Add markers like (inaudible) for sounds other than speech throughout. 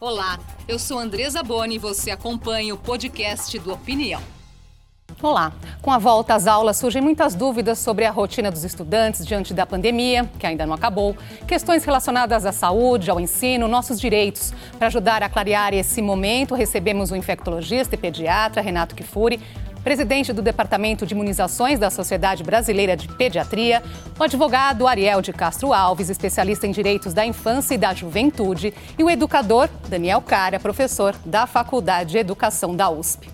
Olá, eu sou Andresa Boni e você acompanha o podcast do Opinião. Olá. Com a volta às aulas surgem muitas dúvidas sobre a rotina dos estudantes diante da pandemia, que ainda não acabou, questões relacionadas à saúde, ao ensino, nossos direitos. Para ajudar a clarear esse momento, recebemos o infectologista e pediatra Renato Kifuri, presidente do Departamento de Imunizações da Sociedade Brasileira de Pediatria, o advogado Ariel de Castro Alves, especialista em direitos da infância e da juventude, e o educador Daniel Cara, professor da Faculdade de Educação da USP.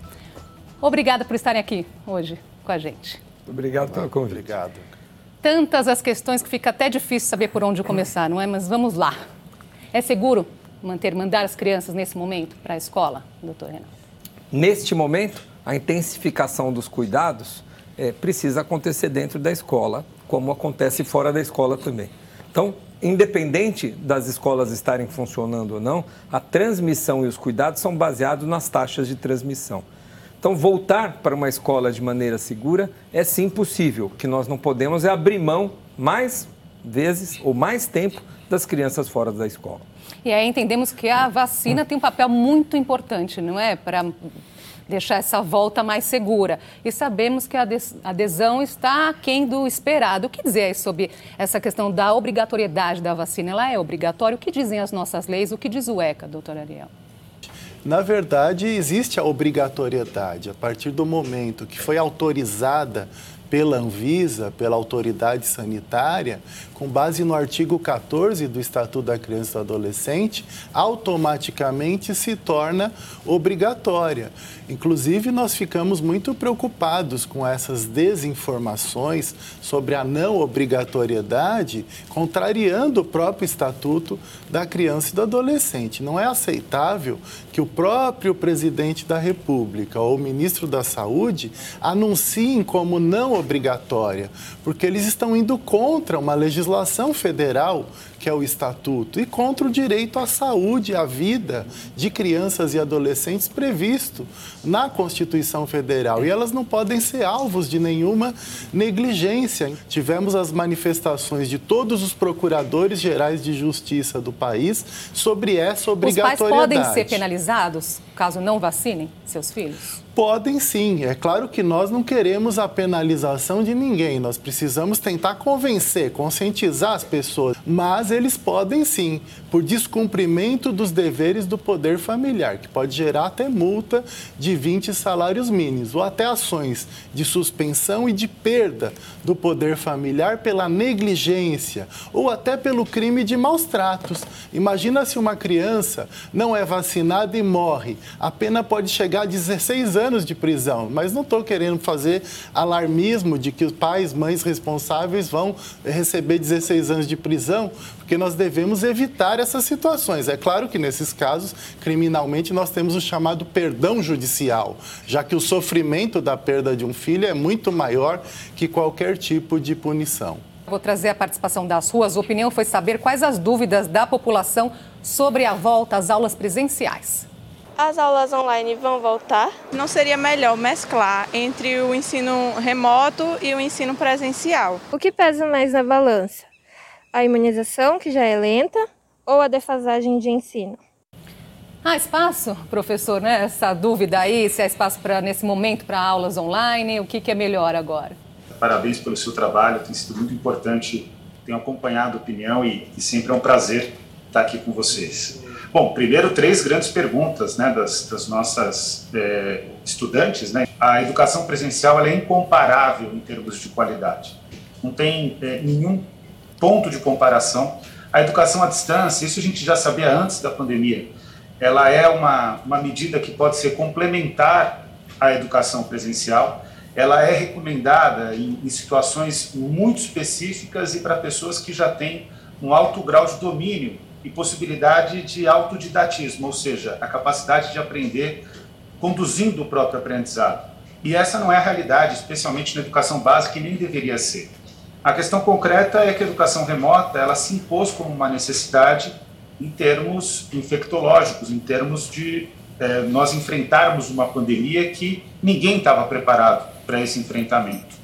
Obrigada por estarem aqui hoje com a gente. Obrigado pelo convite. Obrigado. Tantas as questões que fica até difícil saber por onde começar, não é? Mas vamos lá. É seguro manter, mandar as crianças nesse momento para a escola, doutor Renato? Neste momento, a intensificação dos cuidados é, precisa acontecer dentro da escola, como acontece fora da escola também. Então, independente das escolas estarem funcionando ou não, a transmissão e os cuidados são baseados nas taxas de transmissão. Então, voltar para uma escola de maneira segura é sim possível. O que nós não podemos é abrir mão mais vezes ou mais tempo das crianças fora da escola. E aí entendemos que a vacina tem um papel muito importante, não é? Para deixar essa volta mais segura. E sabemos que a adesão está aquém do esperado. O que dizer sobre essa questão da obrigatoriedade da vacina? Ela é obrigatória? O que dizem as nossas leis? O que diz o ECA, doutor Ariel? Na verdade, existe a obrigatoriedade. A partir do momento que foi autorizada pela Anvisa, pela autoridade sanitária, com base no artigo 14 do Estatuto da Criança e do Adolescente, automaticamente se torna obrigatória. Inclusive, nós ficamos muito preocupados com essas desinformações sobre a não obrigatoriedade, contrariando o próprio Estatuto da Criança e do Adolescente. Não é aceitável que o próprio presidente da República ou o ministro da Saúde anunciem como não obrigatória, porque eles estão indo contra uma legislação federal que é o estatuto, e contra o direito à saúde, à vida de crianças e adolescentes previsto na Constituição Federal. E elas não podem ser alvos de nenhuma negligência. Tivemos as manifestações de todos os procuradores gerais de justiça do país sobre essa obrigatoriedade. Os pais podem ser penalizados caso não vacinem seus filhos? Podem sim. É claro que nós não queremos a penalização de ninguém. Nós precisamos tentar convencer, conscientizar as pessoas. Mas eles podem sim, por descumprimento dos deveres do poder familiar, que pode gerar até multa de 20 salários mínimos, ou até ações de suspensão e de perda do poder familiar pela negligência, ou até pelo crime de maus tratos. Imagina se uma criança não é vacinada e morre. A pena pode chegar a 16 anos anos de prisão, mas não estou querendo fazer alarmismo de que os pais, mães responsáveis vão receber 16 anos de prisão, porque nós devemos evitar essas situações. É claro que nesses casos, criminalmente, nós temos o chamado perdão judicial, já que o sofrimento da perda de um filho é muito maior que qualquer tipo de punição. Vou trazer a participação das ruas. A opinião foi saber quais as dúvidas da população sobre a volta às aulas presenciais. As aulas online vão voltar? Não seria melhor mesclar entre o ensino remoto e o ensino presencial? O que pesa mais na balança? A imunização, que já é lenta, ou a defasagem de ensino? Há espaço, professor, né? Essa dúvida aí, se há espaço para nesse momento para aulas online, o que, que é melhor agora? Parabéns pelo seu trabalho, tem sido muito importante, tenho acompanhado a opinião e, e sempre é um prazer estar aqui com vocês. Bom, primeiro três grandes perguntas né, das, das nossas é, estudantes. Né? A educação presencial é incomparável em termos de qualidade. Não tem é, nenhum ponto de comparação. A educação à distância, isso a gente já sabia antes da pandemia, ela é uma, uma medida que pode ser complementar à educação presencial. Ela é recomendada em, em situações muito específicas e para pessoas que já têm um alto grau de domínio e possibilidade de autodidatismo, ou seja, a capacidade de aprender conduzindo o próprio aprendizado. E essa não é a realidade, especialmente na educação básica, e nem deveria ser. A questão concreta é que a educação remota ela se impôs como uma necessidade em termos infectológicos, em termos de é, nós enfrentarmos uma pandemia que ninguém estava preparado para esse enfrentamento.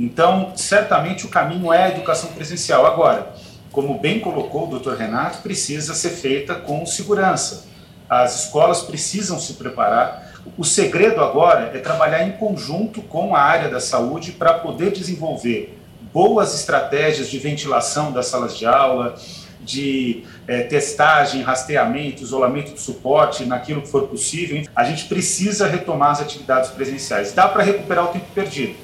Então, certamente o caminho é a educação presencial. Agora, como bem colocou o Dr. Renato, precisa ser feita com segurança. as escolas precisam se preparar. O segredo agora é trabalhar em conjunto com a área da saúde para poder desenvolver boas estratégias de ventilação das salas de aula, de é, testagem, rastreamento, isolamento de suporte, naquilo que for possível. A gente precisa retomar as atividades presenciais. Dá para recuperar o tempo perdido.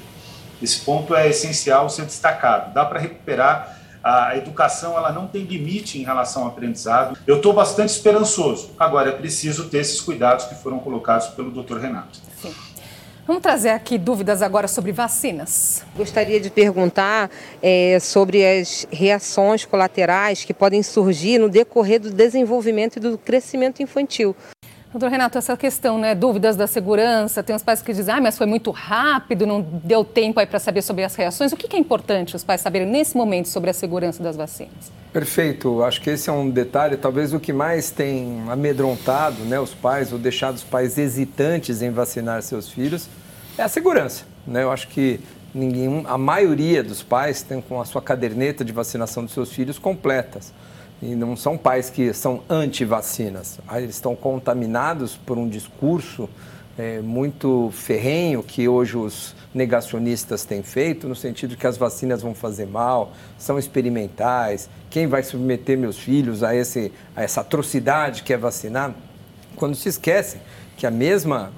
Esse ponto é essencial ser destacado. Dá para recuperar a educação ela não tem limite em relação ao aprendizado. Eu estou bastante esperançoso. Agora é preciso ter esses cuidados que foram colocados pelo Dr. Renato. Sim. Vamos trazer aqui dúvidas agora sobre vacinas. Gostaria de perguntar é, sobre as reações colaterais que podem surgir no decorrer do desenvolvimento e do crescimento infantil. Doutor Renato, essa questão, né, dúvidas da segurança, tem os pais que dizem, ah, mas foi muito rápido, não deu tempo aí para saber sobre as reações. O que é importante os pais saberem nesse momento sobre a segurança das vacinas? Perfeito, acho que esse é um detalhe, talvez o que mais tem amedrontado né, os pais ou deixado os pais hesitantes em vacinar seus filhos é a segurança. Né? Eu acho que ninguém, a maioria dos pais tem com a sua caderneta de vacinação dos seus filhos completas. E não são pais que são anti-vacinas. Eles estão contaminados por um discurso é, muito ferrenho que hoje os negacionistas têm feito, no sentido que as vacinas vão fazer mal, são experimentais, quem vai submeter meus filhos a, esse, a essa atrocidade que é vacinar, quando se esquecem que a mesma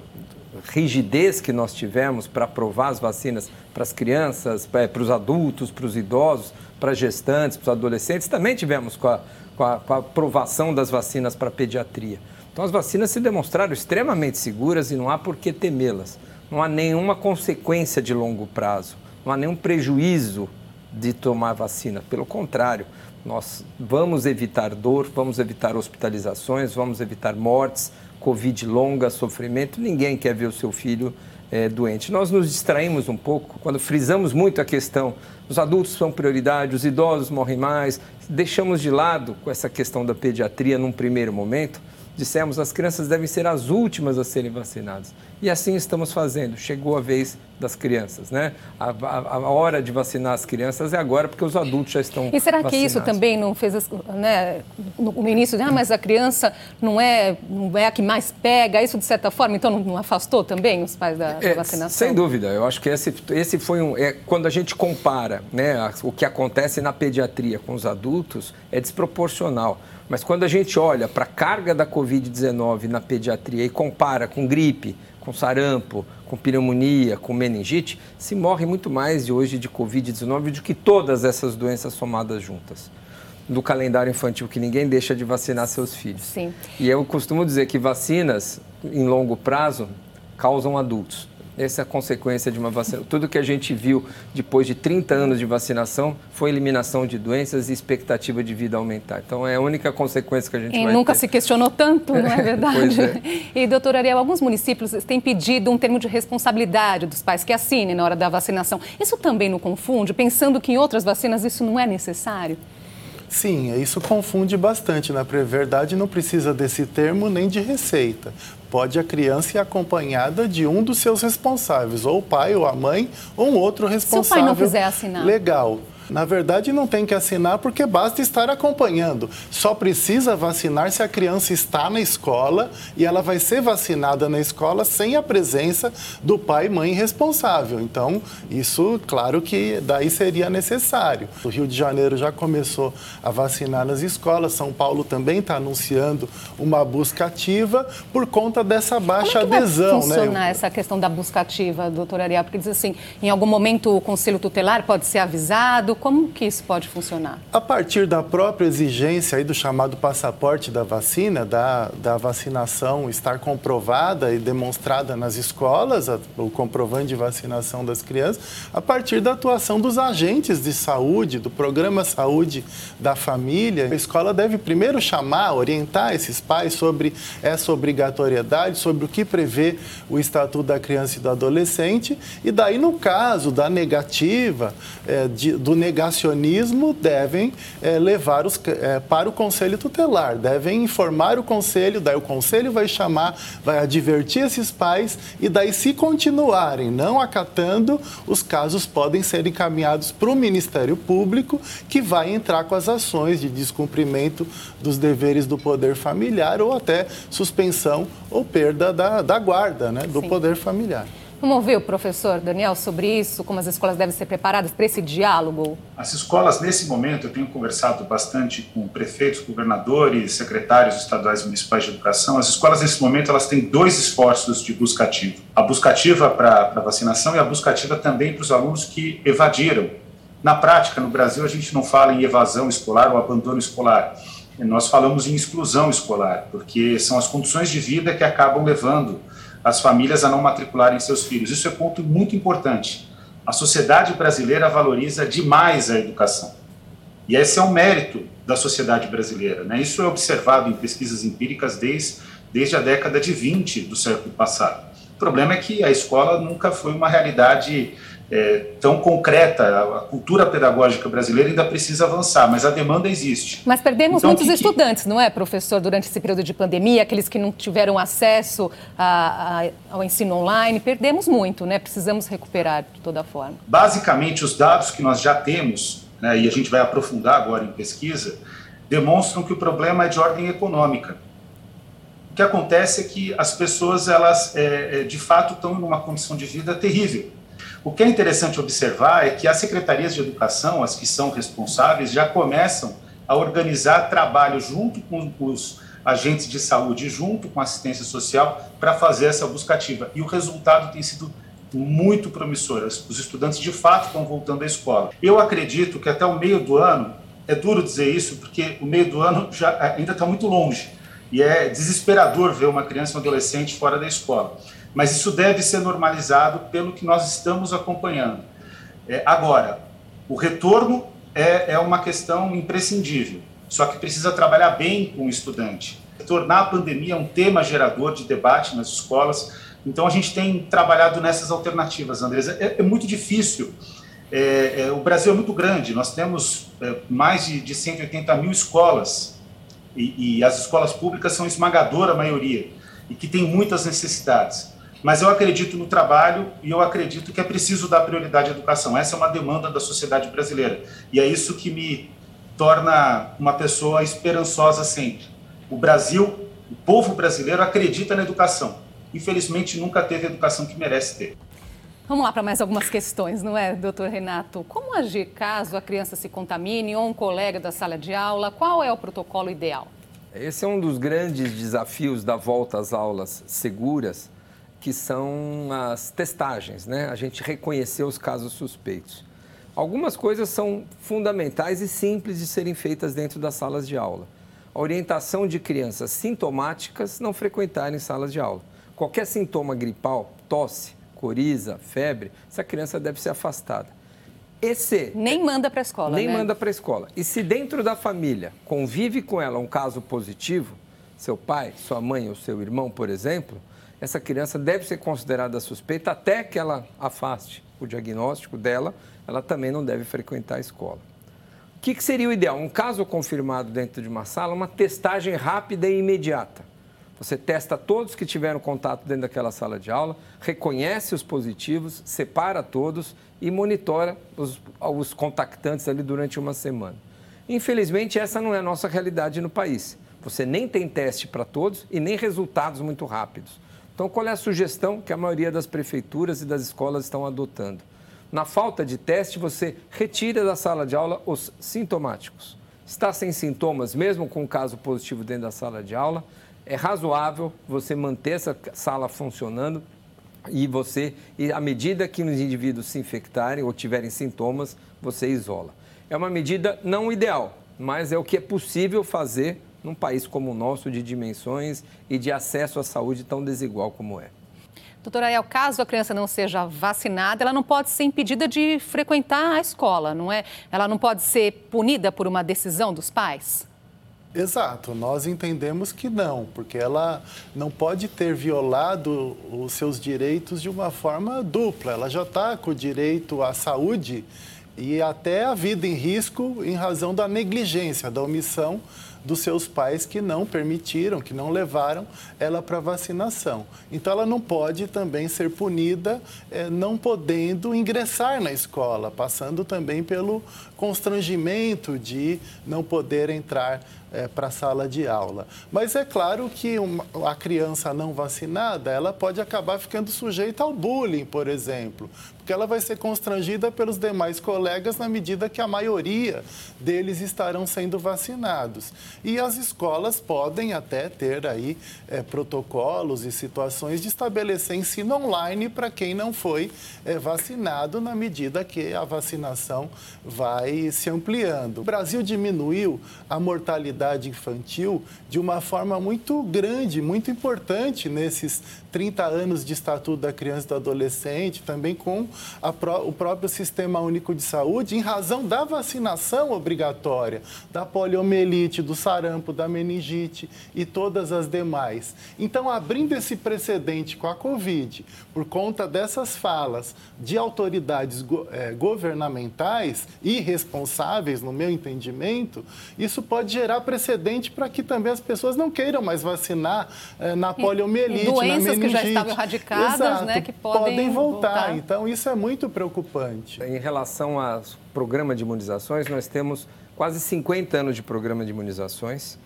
rigidez que nós tivemos para aprovar as vacinas para as crianças, é, para os adultos, para os idosos, para gestantes, para os adolescentes, também tivemos com a, com a, com a aprovação das vacinas para pediatria. Então, as vacinas se demonstraram extremamente seguras e não há por que temê-las. Não há nenhuma consequência de longo prazo, não há nenhum prejuízo de tomar vacina. Pelo contrário, nós vamos evitar dor, vamos evitar hospitalizações, vamos evitar mortes, Covid longa, sofrimento. Ninguém quer ver o seu filho é, doente. Nós nos distraímos um pouco quando frisamos muito a questão os adultos são prioridade, os idosos morrem mais. Deixamos de lado com essa questão da pediatria num primeiro momento. Dissemos as crianças devem ser as últimas a serem vacinadas. E assim estamos fazendo. Chegou a vez das crianças, né? A, a, a, hora de vacinar as crianças é agora, porque os adultos já estão E será vacinados. que isso também não fez, né, no, início, ah, mas a criança não é, não é a que mais pega, isso de certa forma, então não, não afastou também os pais da, é, da, vacinação? Sem dúvida, eu acho que esse, esse foi um, é, quando a gente compara, né, o que acontece na pediatria com os adultos, é desproporcional. Mas quando a gente olha para a carga da Covid-19 na pediatria e compara com gripe, com sarampo, com pneumonia, com meningite, se morre muito mais de hoje de Covid-19 do que todas essas doenças somadas juntas. Do calendário infantil, que ninguém deixa de vacinar seus filhos. Sim. E eu costumo dizer que vacinas, em longo prazo, causam adultos. Essa é a consequência de uma vacina. Tudo que a gente viu depois de 30 anos de vacinação foi eliminação de doenças e expectativa de vida aumentar. Então é a única consequência que a gente e vai nunca ter. se questionou tanto, não é (laughs) verdade? é. E, doutor Ariel, alguns municípios têm pedido um termo de responsabilidade dos pais que assinem na hora da vacinação. Isso também não confunde, pensando que em outras vacinas isso não é necessário? Sim, isso confunde bastante. Na né? verdade, não precisa desse termo nem de receita. Pode a criança ir acompanhada de um dos seus responsáveis, ou o pai, ou a mãe, ou um outro responsável. Se o pai não quiser assinar. Legal. Na verdade, não tem que assinar porque basta estar acompanhando. Só precisa vacinar se a criança está na escola e ela vai ser vacinada na escola sem a presença do pai e mãe responsável. Então, isso, claro que daí seria necessário. O Rio de Janeiro já começou a vacinar nas escolas, São Paulo também está anunciando uma busca ativa por conta dessa baixa Como é que adesão. Vai funcionar né? essa questão da busca ativa, doutora Ariel? Porque diz assim, em algum momento o conselho tutelar pode ser avisado, como que isso pode funcionar? A partir da própria exigência aí do chamado passaporte da vacina, da, da vacinação estar comprovada e demonstrada nas escolas, a, o comprovante de vacinação das crianças, a partir da atuação dos agentes de saúde, do programa Saúde da Família, a escola deve primeiro chamar, orientar esses pais sobre essa obrigatoriedade, sobre o que prevê o Estatuto da Criança e do Adolescente, e daí, no caso da negativa, é, de, do negativa, negacionismo devem é, levar os, é, para o conselho tutelar, devem informar o conselho, daí o conselho vai chamar, vai advertir esses pais e daí se continuarem não acatando, os casos podem ser encaminhados para o Ministério Público, que vai entrar com as ações de descumprimento dos deveres do poder familiar ou até suspensão ou perda da, da guarda né, do Sim. poder familiar. Vamos ouvir o professor Daniel sobre isso, como as escolas devem ser preparadas para esse diálogo? As escolas, nesse momento, eu tenho conversado bastante com prefeitos, governadores, secretários estaduais e municipais de educação. As escolas, nesse momento, elas têm dois esforços de buscativa. A buscativa para a vacinação e a buscativa também para os alunos que evadiram. Na prática, no Brasil, a gente não fala em evasão escolar ou abandono escolar. Nós falamos em exclusão escolar, porque são as condições de vida que acabam levando as famílias a não matricularem seus filhos. Isso é ponto muito importante. A sociedade brasileira valoriza demais a educação. E esse é um mérito da sociedade brasileira. Né? Isso é observado em pesquisas empíricas desde, desde a década de 20 do século passado. O problema é que a escola nunca foi uma realidade é, tão concreta. A cultura pedagógica brasileira ainda precisa avançar, mas a demanda existe. Mas perdemos então, muitos que, estudantes, não é, professor, durante esse período de pandemia, aqueles que não tiveram acesso a, a, ao ensino online, perdemos muito, né? Precisamos recuperar de toda forma. Basicamente, os dados que nós já temos, né, e a gente vai aprofundar agora em pesquisa, demonstram que o problema é de ordem econômica. O que acontece é que as pessoas, elas, é, é de fato, estão em uma condição de vida terrível o que é interessante observar é que as secretarias de educação, as que são responsáveis, já começam a organizar trabalho junto com os agentes de saúde, junto com a assistência social, para fazer essa buscativa. E o resultado tem sido muito promissor. Os estudantes, de fato, estão voltando à escola. Eu acredito que até o meio do ano, é duro dizer isso, porque o meio do ano já ainda está muito longe. E é desesperador ver uma criança um adolescente fora da escola mas isso deve ser normalizado pelo que nós estamos acompanhando. É, agora, o retorno é, é uma questão imprescindível, só que precisa trabalhar bem com o estudante. Tornar a pandemia um tema gerador de debate nas escolas, então a gente tem trabalhado nessas alternativas, Andresa. É, é muito difícil. É, é, o Brasil é muito grande, nós temos é, mais de, de 180 mil escolas e, e as escolas públicas são esmagadora maioria e que tem muitas necessidades. Mas eu acredito no trabalho e eu acredito que é preciso dar prioridade à educação. Essa é uma demanda da sociedade brasileira. E é isso que me torna uma pessoa esperançosa sempre. O Brasil, o povo brasileiro acredita na educação. Infelizmente, nunca teve a educação que merece ter. Vamos lá para mais algumas questões, não é, doutor Renato? Como agir caso a criança se contamine ou um colega da sala de aula? Qual é o protocolo ideal? Esse é um dos grandes desafios da volta às aulas seguras que são as testagens, né? A gente reconhecer os casos suspeitos. Algumas coisas são fundamentais e simples de serem feitas dentro das salas de aula. A orientação de crianças sintomáticas não frequentarem salas de aula. Qualquer sintoma gripal, tosse, coriza, febre, essa criança deve ser afastada. Esse nem manda para a escola, nem né? manda para a escola. E se dentro da família convive com ela um caso positivo, seu pai, sua mãe ou seu irmão, por exemplo, essa criança deve ser considerada suspeita até que ela afaste o diagnóstico dela, ela também não deve frequentar a escola. O que, que seria o ideal? Um caso confirmado dentro de uma sala, uma testagem rápida e imediata. Você testa todos que tiveram contato dentro daquela sala de aula, reconhece os positivos, separa todos e monitora os, os contactantes ali durante uma semana. Infelizmente, essa não é a nossa realidade no país. Você nem tem teste para todos e nem resultados muito rápidos. Então, qual é a sugestão que a maioria das prefeituras e das escolas estão adotando? Na falta de teste, você retira da sala de aula os sintomáticos. Está sem sintomas, mesmo com um caso positivo dentro da sala de aula, é razoável você manter essa sala funcionando e você, e à medida que os indivíduos se infectarem ou tiverem sintomas, você isola. É uma medida não ideal, mas é o que é possível fazer num país como o nosso, de dimensões e de acesso à saúde tão desigual como é. Doutora Ariel, caso a criança não seja vacinada, ela não pode ser impedida de frequentar a escola, não é? Ela não pode ser punida por uma decisão dos pais? Exato, nós entendemos que não, porque ela não pode ter violado os seus direitos de uma forma dupla. Ela já está com o direito à saúde e até a vida em risco em razão da negligência, da omissão dos seus pais que não permitiram, que não levaram ela para vacinação. Então, ela não pode também ser punida eh, não podendo ingressar na escola, passando também pelo constrangimento de não poder entrar é, para a sala de aula. Mas é claro que uma, a criança não vacinada, ela pode acabar ficando sujeita ao bullying, por exemplo, porque ela vai ser constrangida pelos demais colegas na medida que a maioria deles estarão sendo vacinados. E as escolas podem até ter aí é, protocolos e situações de estabelecer ensino online para quem não foi é, vacinado na medida que a vacinação vai se ampliando. O Brasil diminuiu a mortalidade infantil de uma forma muito grande, muito importante nesses 30 anos de Estatuto da Criança e do Adolescente, também com pró o próprio Sistema Único de Saúde, em razão da vacinação obrigatória, da poliomielite, do sarampo, da meningite e todas as demais. Então, abrindo esse precedente com a Covid, por conta dessas falas de autoridades go eh, governamentais irresponsáveis, no meu entendimento, isso pode gerar precedente para que também as pessoas não queiram mais vacinar eh, na poliomielite, na meningite que já estavam erradicadas, Exato, né, que podem, podem voltar. voltar. Então, isso é muito preocupante. Em relação ao programa de imunizações, nós temos quase 50 anos de programa de imunizações,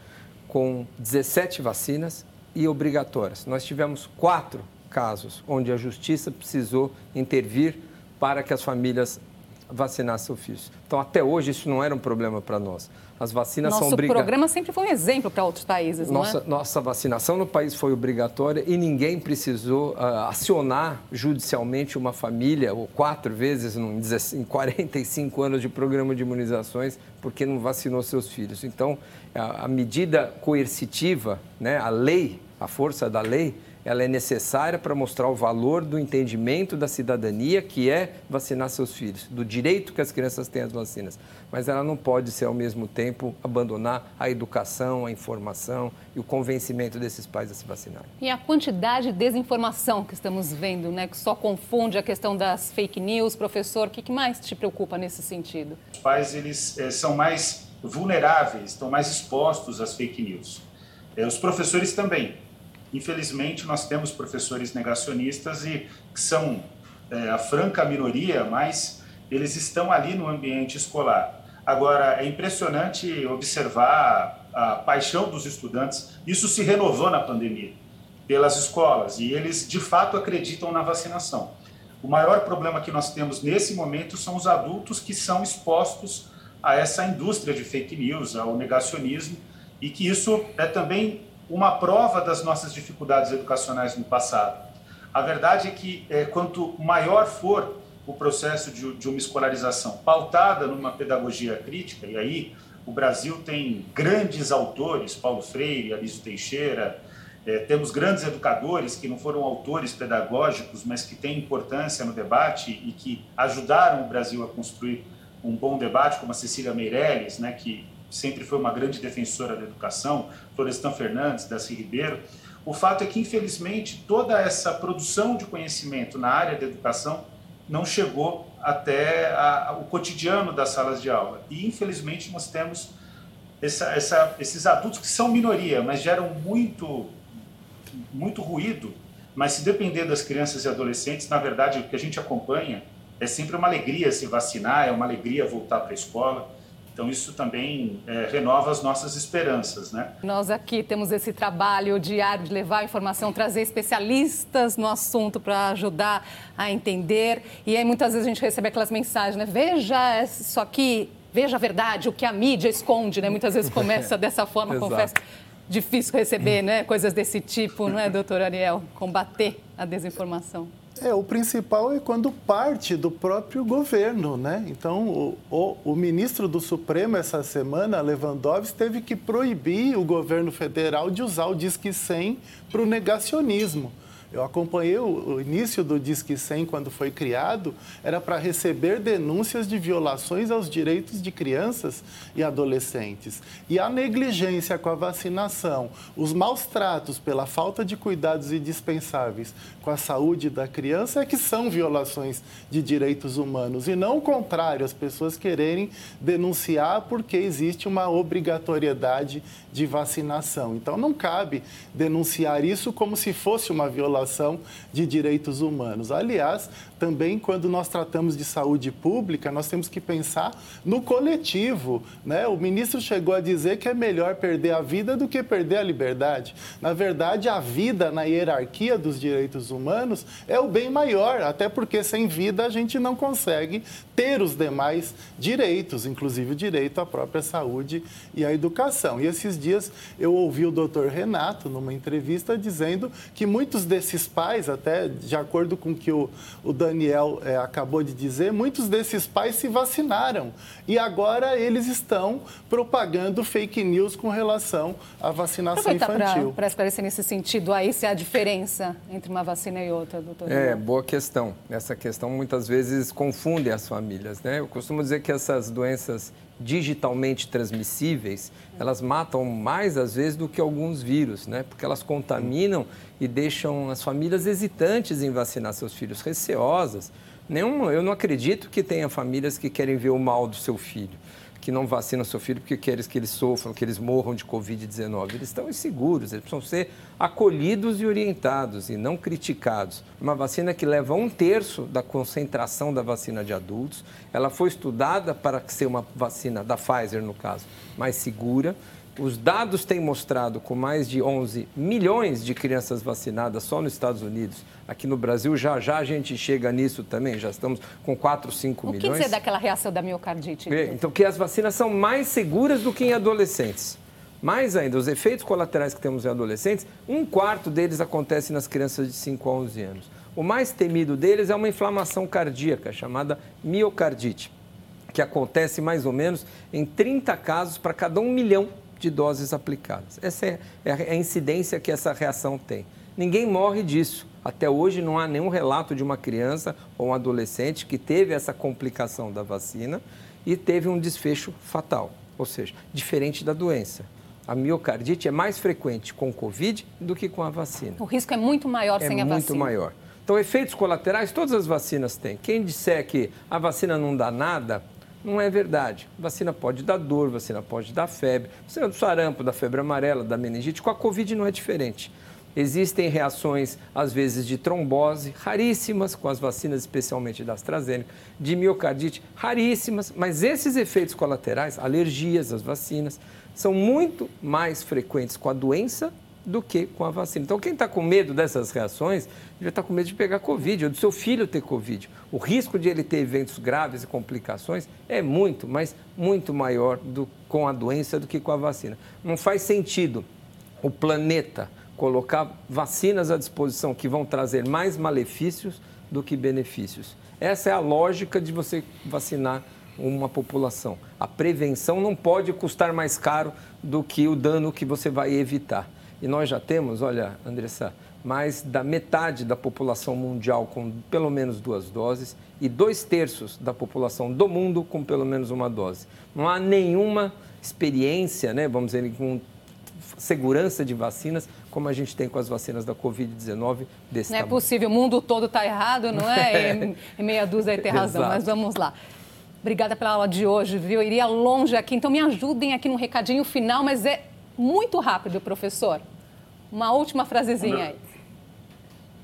com 17 vacinas e obrigatórias. Nós tivemos quatro casos onde a justiça precisou intervir para que as famílias vacinassem seus filhos. Então, até hoje, isso não era um problema para nós. As vacinas Nosso são obrigatórias. Nosso programa sempre foi um exemplo para outros países, nossa, não é? Nossa vacinação no país foi obrigatória e ninguém precisou uh, acionar judicialmente uma família, ou quatro vezes em 45 anos de programa de imunizações, porque não vacinou seus filhos. Então, a, a medida coercitiva, né, a lei, a força da lei, ela é necessária para mostrar o valor do entendimento da cidadania, que é vacinar seus filhos, do direito que as crianças têm às vacinas. Mas ela não pode ser, ao mesmo tempo, abandonar a educação, a informação e o convencimento desses pais a se vacinarem. E a quantidade de desinformação que estamos vendo, né, que só confunde a questão das fake news, professor, o que mais te preocupa nesse sentido? Os pais, eles é, são mais vulneráveis, estão mais expostos às fake news. É, os professores também. Infelizmente, nós temos professores negacionistas e que são é, a franca minoria, mas eles estão ali no ambiente escolar. Agora, é impressionante observar a, paixão dos estudantes. Isso se renovou na pandemia pelas escolas e eles, de fato, acreditam na vacinação. O maior problema que nós temos nesse momento são os adultos que são expostos a essa indústria de fake news, ao negacionismo, e que isso é também uma prova das nossas dificuldades educacionais no passado. A verdade é que é, quanto maior for o processo de, de uma escolarização pautada numa pedagogia crítica, e aí o Brasil tem grandes autores, Paulo Freire, Alísio Teixeira, é, temos grandes educadores que não foram autores pedagógicos, mas que têm importância no debate e que ajudaram o Brasil a construir um bom debate, como a Cecília Meirelles, né, que sempre foi uma grande defensora da educação, Florestan Fernandes, Darcy Ribeiro. O fato é que, infelizmente, toda essa produção de conhecimento na área da educação não chegou até a, o cotidiano das salas de aula. E, infelizmente, nós temos essa, essa, esses adultos que são minoria, mas geram muito, muito ruído. Mas, se depender das crianças e adolescentes, na verdade, o que a gente acompanha é sempre uma alegria se vacinar, é uma alegria voltar para a escola. Então, isso também é, renova as nossas esperanças, né? Nós aqui temos esse trabalho diário de levar informação, trazer especialistas no assunto para ajudar a entender. E aí, muitas vezes, a gente recebe aquelas mensagens, né? Veja isso aqui, veja a verdade, o que a mídia esconde, né? Muitas vezes começa dessa (laughs) forma, confesso. Difícil receber, né? Coisas desse tipo, não é, doutor Ariel? Combater a desinformação. É, o principal é quando parte do próprio governo, né? Então, o, o, o, ministro do Supremo, essa semana, Lewandowski, teve que proibir o governo federal de usar o Disque 100 para o negacionismo. Eu acompanhei o, início do Disque 100 quando foi criado, era para receber denúncias de violações aos direitos de crianças e adolescentes. E a negligência com a vacinação, os maus tratos pela falta de cuidados indispensáveis com a saúde da criança é que são violações de direitos humanos e não o contrário, as pessoas quererem denunciar porque existe uma obrigatoriedade de vacinação. Então não cabe denunciar isso como se fosse uma violação de direitos humanos. Aliás, também quando nós tratamos de saúde pública, nós temos que pensar no coletivo. Né? O ministro chegou a dizer que é melhor perder a vida do que perder a liberdade. Na verdade, a vida na hierarquia dos direitos humanos é o bem maior, até porque sem vida a gente não consegue ter os demais direitos, inclusive o direito à própria saúde e à educação. E esses dias eu ouvi o doutor Renato, numa entrevista, dizendo que muitos desses pais, até de acordo com o que o, o Daniel é, acabou de dizer, muitos desses pais se vacinaram e agora eles estão propagando fake news com relação à vacinação infantil. Para esclarecer nesse sentido, aí se há diferença entre uma vacina e outra, doutor? É, boa questão. Essa questão muitas vezes confunde as famílias. Né? Eu costumo dizer que essas doenças digitalmente transmissíveis, elas matam mais às vezes do que alguns vírus, né? Porque elas contaminam e deixam as famílias hesitantes em vacinar seus filhos, receosas. Nenhum, eu não acredito que tenha famílias que querem ver o mal do seu filho que não vacinam seu filho porque querem que eles sofram, que eles morram de Covid-19. Eles estão inseguros, eles precisam ser acolhidos e orientados e não criticados. Uma vacina que leva um terço da concentração da vacina de adultos. Ela foi estudada para ser uma vacina da Pfizer, no caso, mais segura, os dados têm mostrado, com mais de 11 milhões de crianças vacinadas só nos Estados Unidos, aqui no Brasil, já já a gente chega nisso também, já estamos com 4, 5 o milhões. O que dizer daquela reação da miocardite? É, então, que as vacinas são mais seguras do que em adolescentes. Mais ainda, os efeitos colaterais que temos em adolescentes, um quarto deles acontece nas crianças de 5 a 11 anos. O mais temido deles é uma inflamação cardíaca, chamada miocardite, que acontece mais ou menos em 30 casos para cada um milhão de doses aplicadas. Essa é, é a incidência que essa reação tem. Ninguém morre disso. Até hoje não há nenhum relato de uma criança ou um adolescente que teve essa complicação da vacina e teve um desfecho fatal, ou seja, diferente da doença. A miocardite é mais frequente com o Covid do que com a vacina. O risco é muito maior é sem a vacina. É muito maior. Então, efeitos colaterais, todas as vacinas têm. Quem disser que a vacina não dá nada, não é verdade. Vacina pode dar dor, vacina pode dar febre, vacina do sarampo, da febre amarela, da meningite. Com a Covid não é diferente. Existem reações, às vezes, de trombose, raríssimas, com as vacinas, especialmente da AstraZeneca, de miocardite, raríssimas, mas esses efeitos colaterais, alergias às vacinas, são muito mais frequentes com a doença do que com a vacina. Então, quem está com medo dessas reações, já está com medo de pegar Covid, ou do seu filho ter Covid. O risco de ele ter eventos graves e complicações é muito, mas muito maior do, com a doença do que com a vacina. Não faz sentido o planeta colocar vacinas à disposição que vão trazer mais malefícios do que benefícios. Essa é a lógica de você vacinar uma população. A prevenção não pode custar mais caro do que o dano que você vai evitar. E nós já temos, olha, Andressa, mais da metade da população mundial com pelo menos duas doses e dois terços da população do mundo com pelo menos uma dose. Não há nenhuma experiência, né, vamos dizer, com segurança de vacinas como a gente tem com as vacinas da Covid-19 desse Não tamanho. é possível, o mundo todo está errado, não é? (laughs) E meia dúzia tem razão, mas vamos lá. Obrigada pela aula de hoje, viu? Eu iria longe aqui, então me ajudem aqui no recadinho final, mas é muito rápido, professor. Uma última frasezinha aí.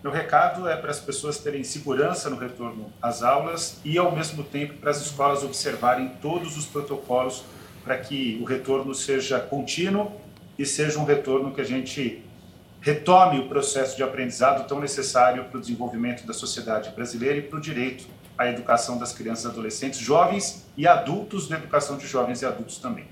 Meu recado é para as pessoas terem segurança no retorno às aulas e, ao mesmo tempo, para as escolas observarem todos os protocolos para que o retorno seja contínuo e seja um retorno que a gente retome o processo de aprendizado tão necessário para o desenvolvimento da sociedade brasileira e para o direito à educação das crianças, adolescentes, jovens e adultos na educação de jovens e adultos também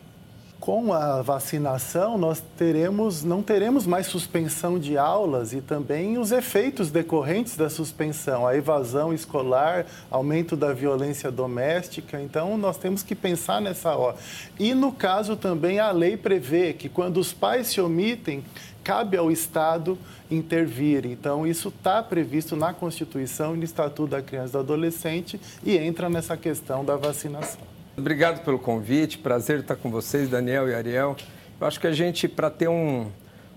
com a vacinação, nós teremos, não teremos mais suspensão de aulas e também os efeitos decorrentes da suspensão, a evasão escolar, aumento da violência doméstica. Então, nós temos que pensar nessa hora. E, no caso, também a lei prevê que quando os pais se omitem, cabe ao Estado intervir. Então, isso está previsto na Constituição e no Estatuto da Criança e do Adolescente e entra nessa questão da vacinação. Obrigado pelo convite, prazer estar com vocês, Daniel e Ariel. Eu acho que a gente, para ter um,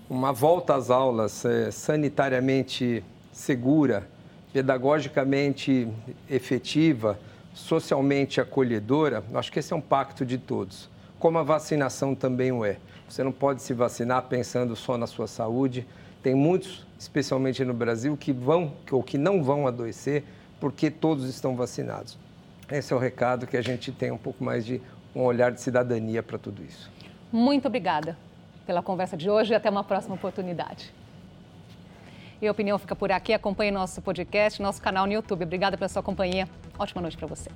uma volta às aulas é, sanitariamente segura, pedagogicamente efetiva, socialmente acolhedora, acho que esse é um pacto de todos, como a vacinação também o é. Você não pode se vacinar pensando só na sua saúde. Tem muitos, especialmente no Brasil, que vão ou que não vão adoecer porque todos estão vacinados. Esse é o recado que a gente tem um pouco mais de um olhar de cidadania para tudo isso. Muito obrigada pela conversa de hoje e até uma próxima oportunidade. E a opinião fica por aqui. Acompanhe nosso podcast, nosso canal no YouTube. Obrigada pela sua companhia. Ótima noite para você.